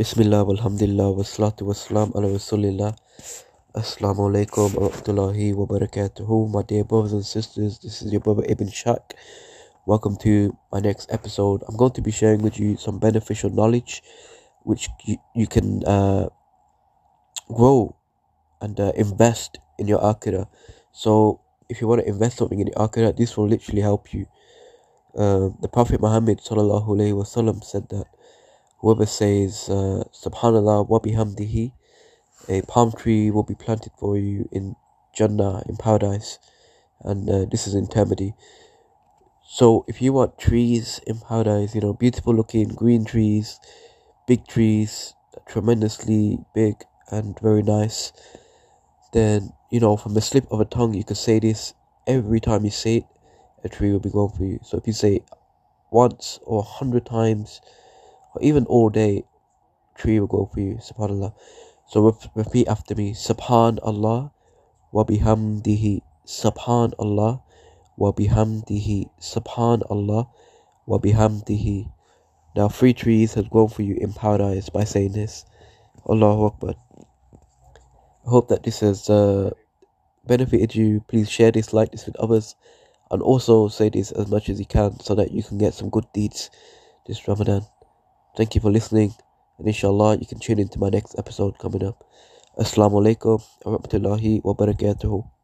Bismillah, alhamdulillah, wassalatu wassalam ala rasulillah. Assalamu alaikum wa rahmatullahi wa barakatuhu. My dear brothers and sisters, this is your brother Ibn Shak. Welcome to my next episode. I'm going to be sharing with you some beneficial knowledge which you, you can uh, grow and uh, invest in your akhirah. So, if you want to invest something in your akhirah, this will literally help you. Uh, the Prophet Muhammad sallallahu alaihi wasallam said that whoever says uh, Subhanallah wa bihamdihi, a palm tree will be planted for you in Jannah in paradise, and uh, this is in Tirmidhi. So if you want trees in paradise, you know beautiful looking green trees, big trees, tremendously big and very nice, then you know from the slip of a tongue you could say this every time you say it a tree will be gone for you. So if you say once or a hundred times, even all day, tree will go for you. Subhanallah. So re- repeat after me. Subhanallah wa bihamdihi. Subhanallah wa bihamdihi. Subhanallah wa bihamdihi. Now three trees have grown for you in paradise by saying this. Allahu Akbar. I hope that this has uh, benefited you. Please share this, like this with others and also say this as much as you can so that you can get some good deeds this Ramadan. Thank you for listening, and inshallah, you can tune into my next episode coming up. Assalamu alaikum wa rahmatullahi wa barakatuhu.